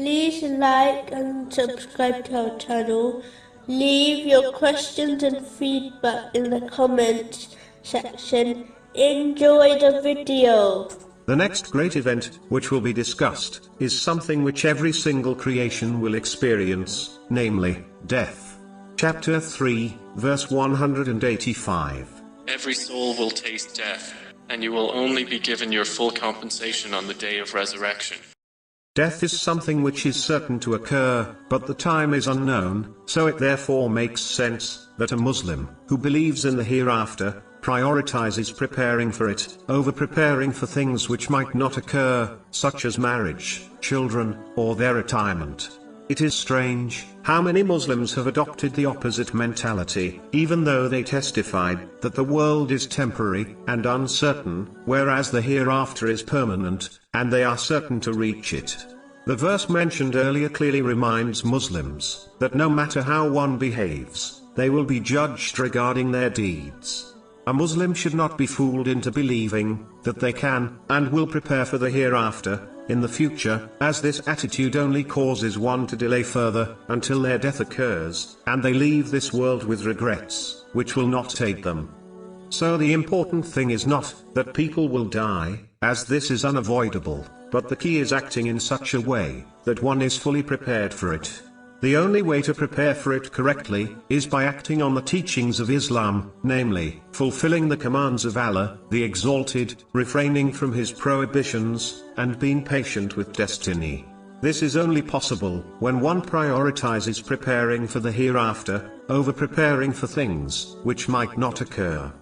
Please like and subscribe to our channel. Leave your questions and feedback in the comments section. Enjoy the video. The next great event, which will be discussed, is something which every single creation will experience, namely, death. Chapter 3, verse 185. Every soul will taste death, and you will only be given your full compensation on the day of resurrection. Death is something which is certain to occur, but the time is unknown, so it therefore makes sense that a Muslim, who believes in the hereafter, prioritizes preparing for it, over preparing for things which might not occur, such as marriage, children, or their retirement. It is strange how many Muslims have adopted the opposite mentality, even though they testified that the world is temporary and uncertain, whereas the hereafter is permanent, and they are certain to reach it. The verse mentioned earlier clearly reminds Muslims that no matter how one behaves, they will be judged regarding their deeds. A Muslim should not be fooled into believing that they can and will prepare for the hereafter in the future, as this attitude only causes one to delay further until their death occurs, and they leave this world with regrets, which will not aid them. So the important thing is not that people will die, as this is unavoidable, but the key is acting in such a way that one is fully prepared for it. The only way to prepare for it correctly, is by acting on the teachings of Islam, namely, fulfilling the commands of Allah, the Exalted, refraining from His prohibitions, and being patient with destiny. This is only possible, when one prioritizes preparing for the hereafter, over preparing for things, which might not occur.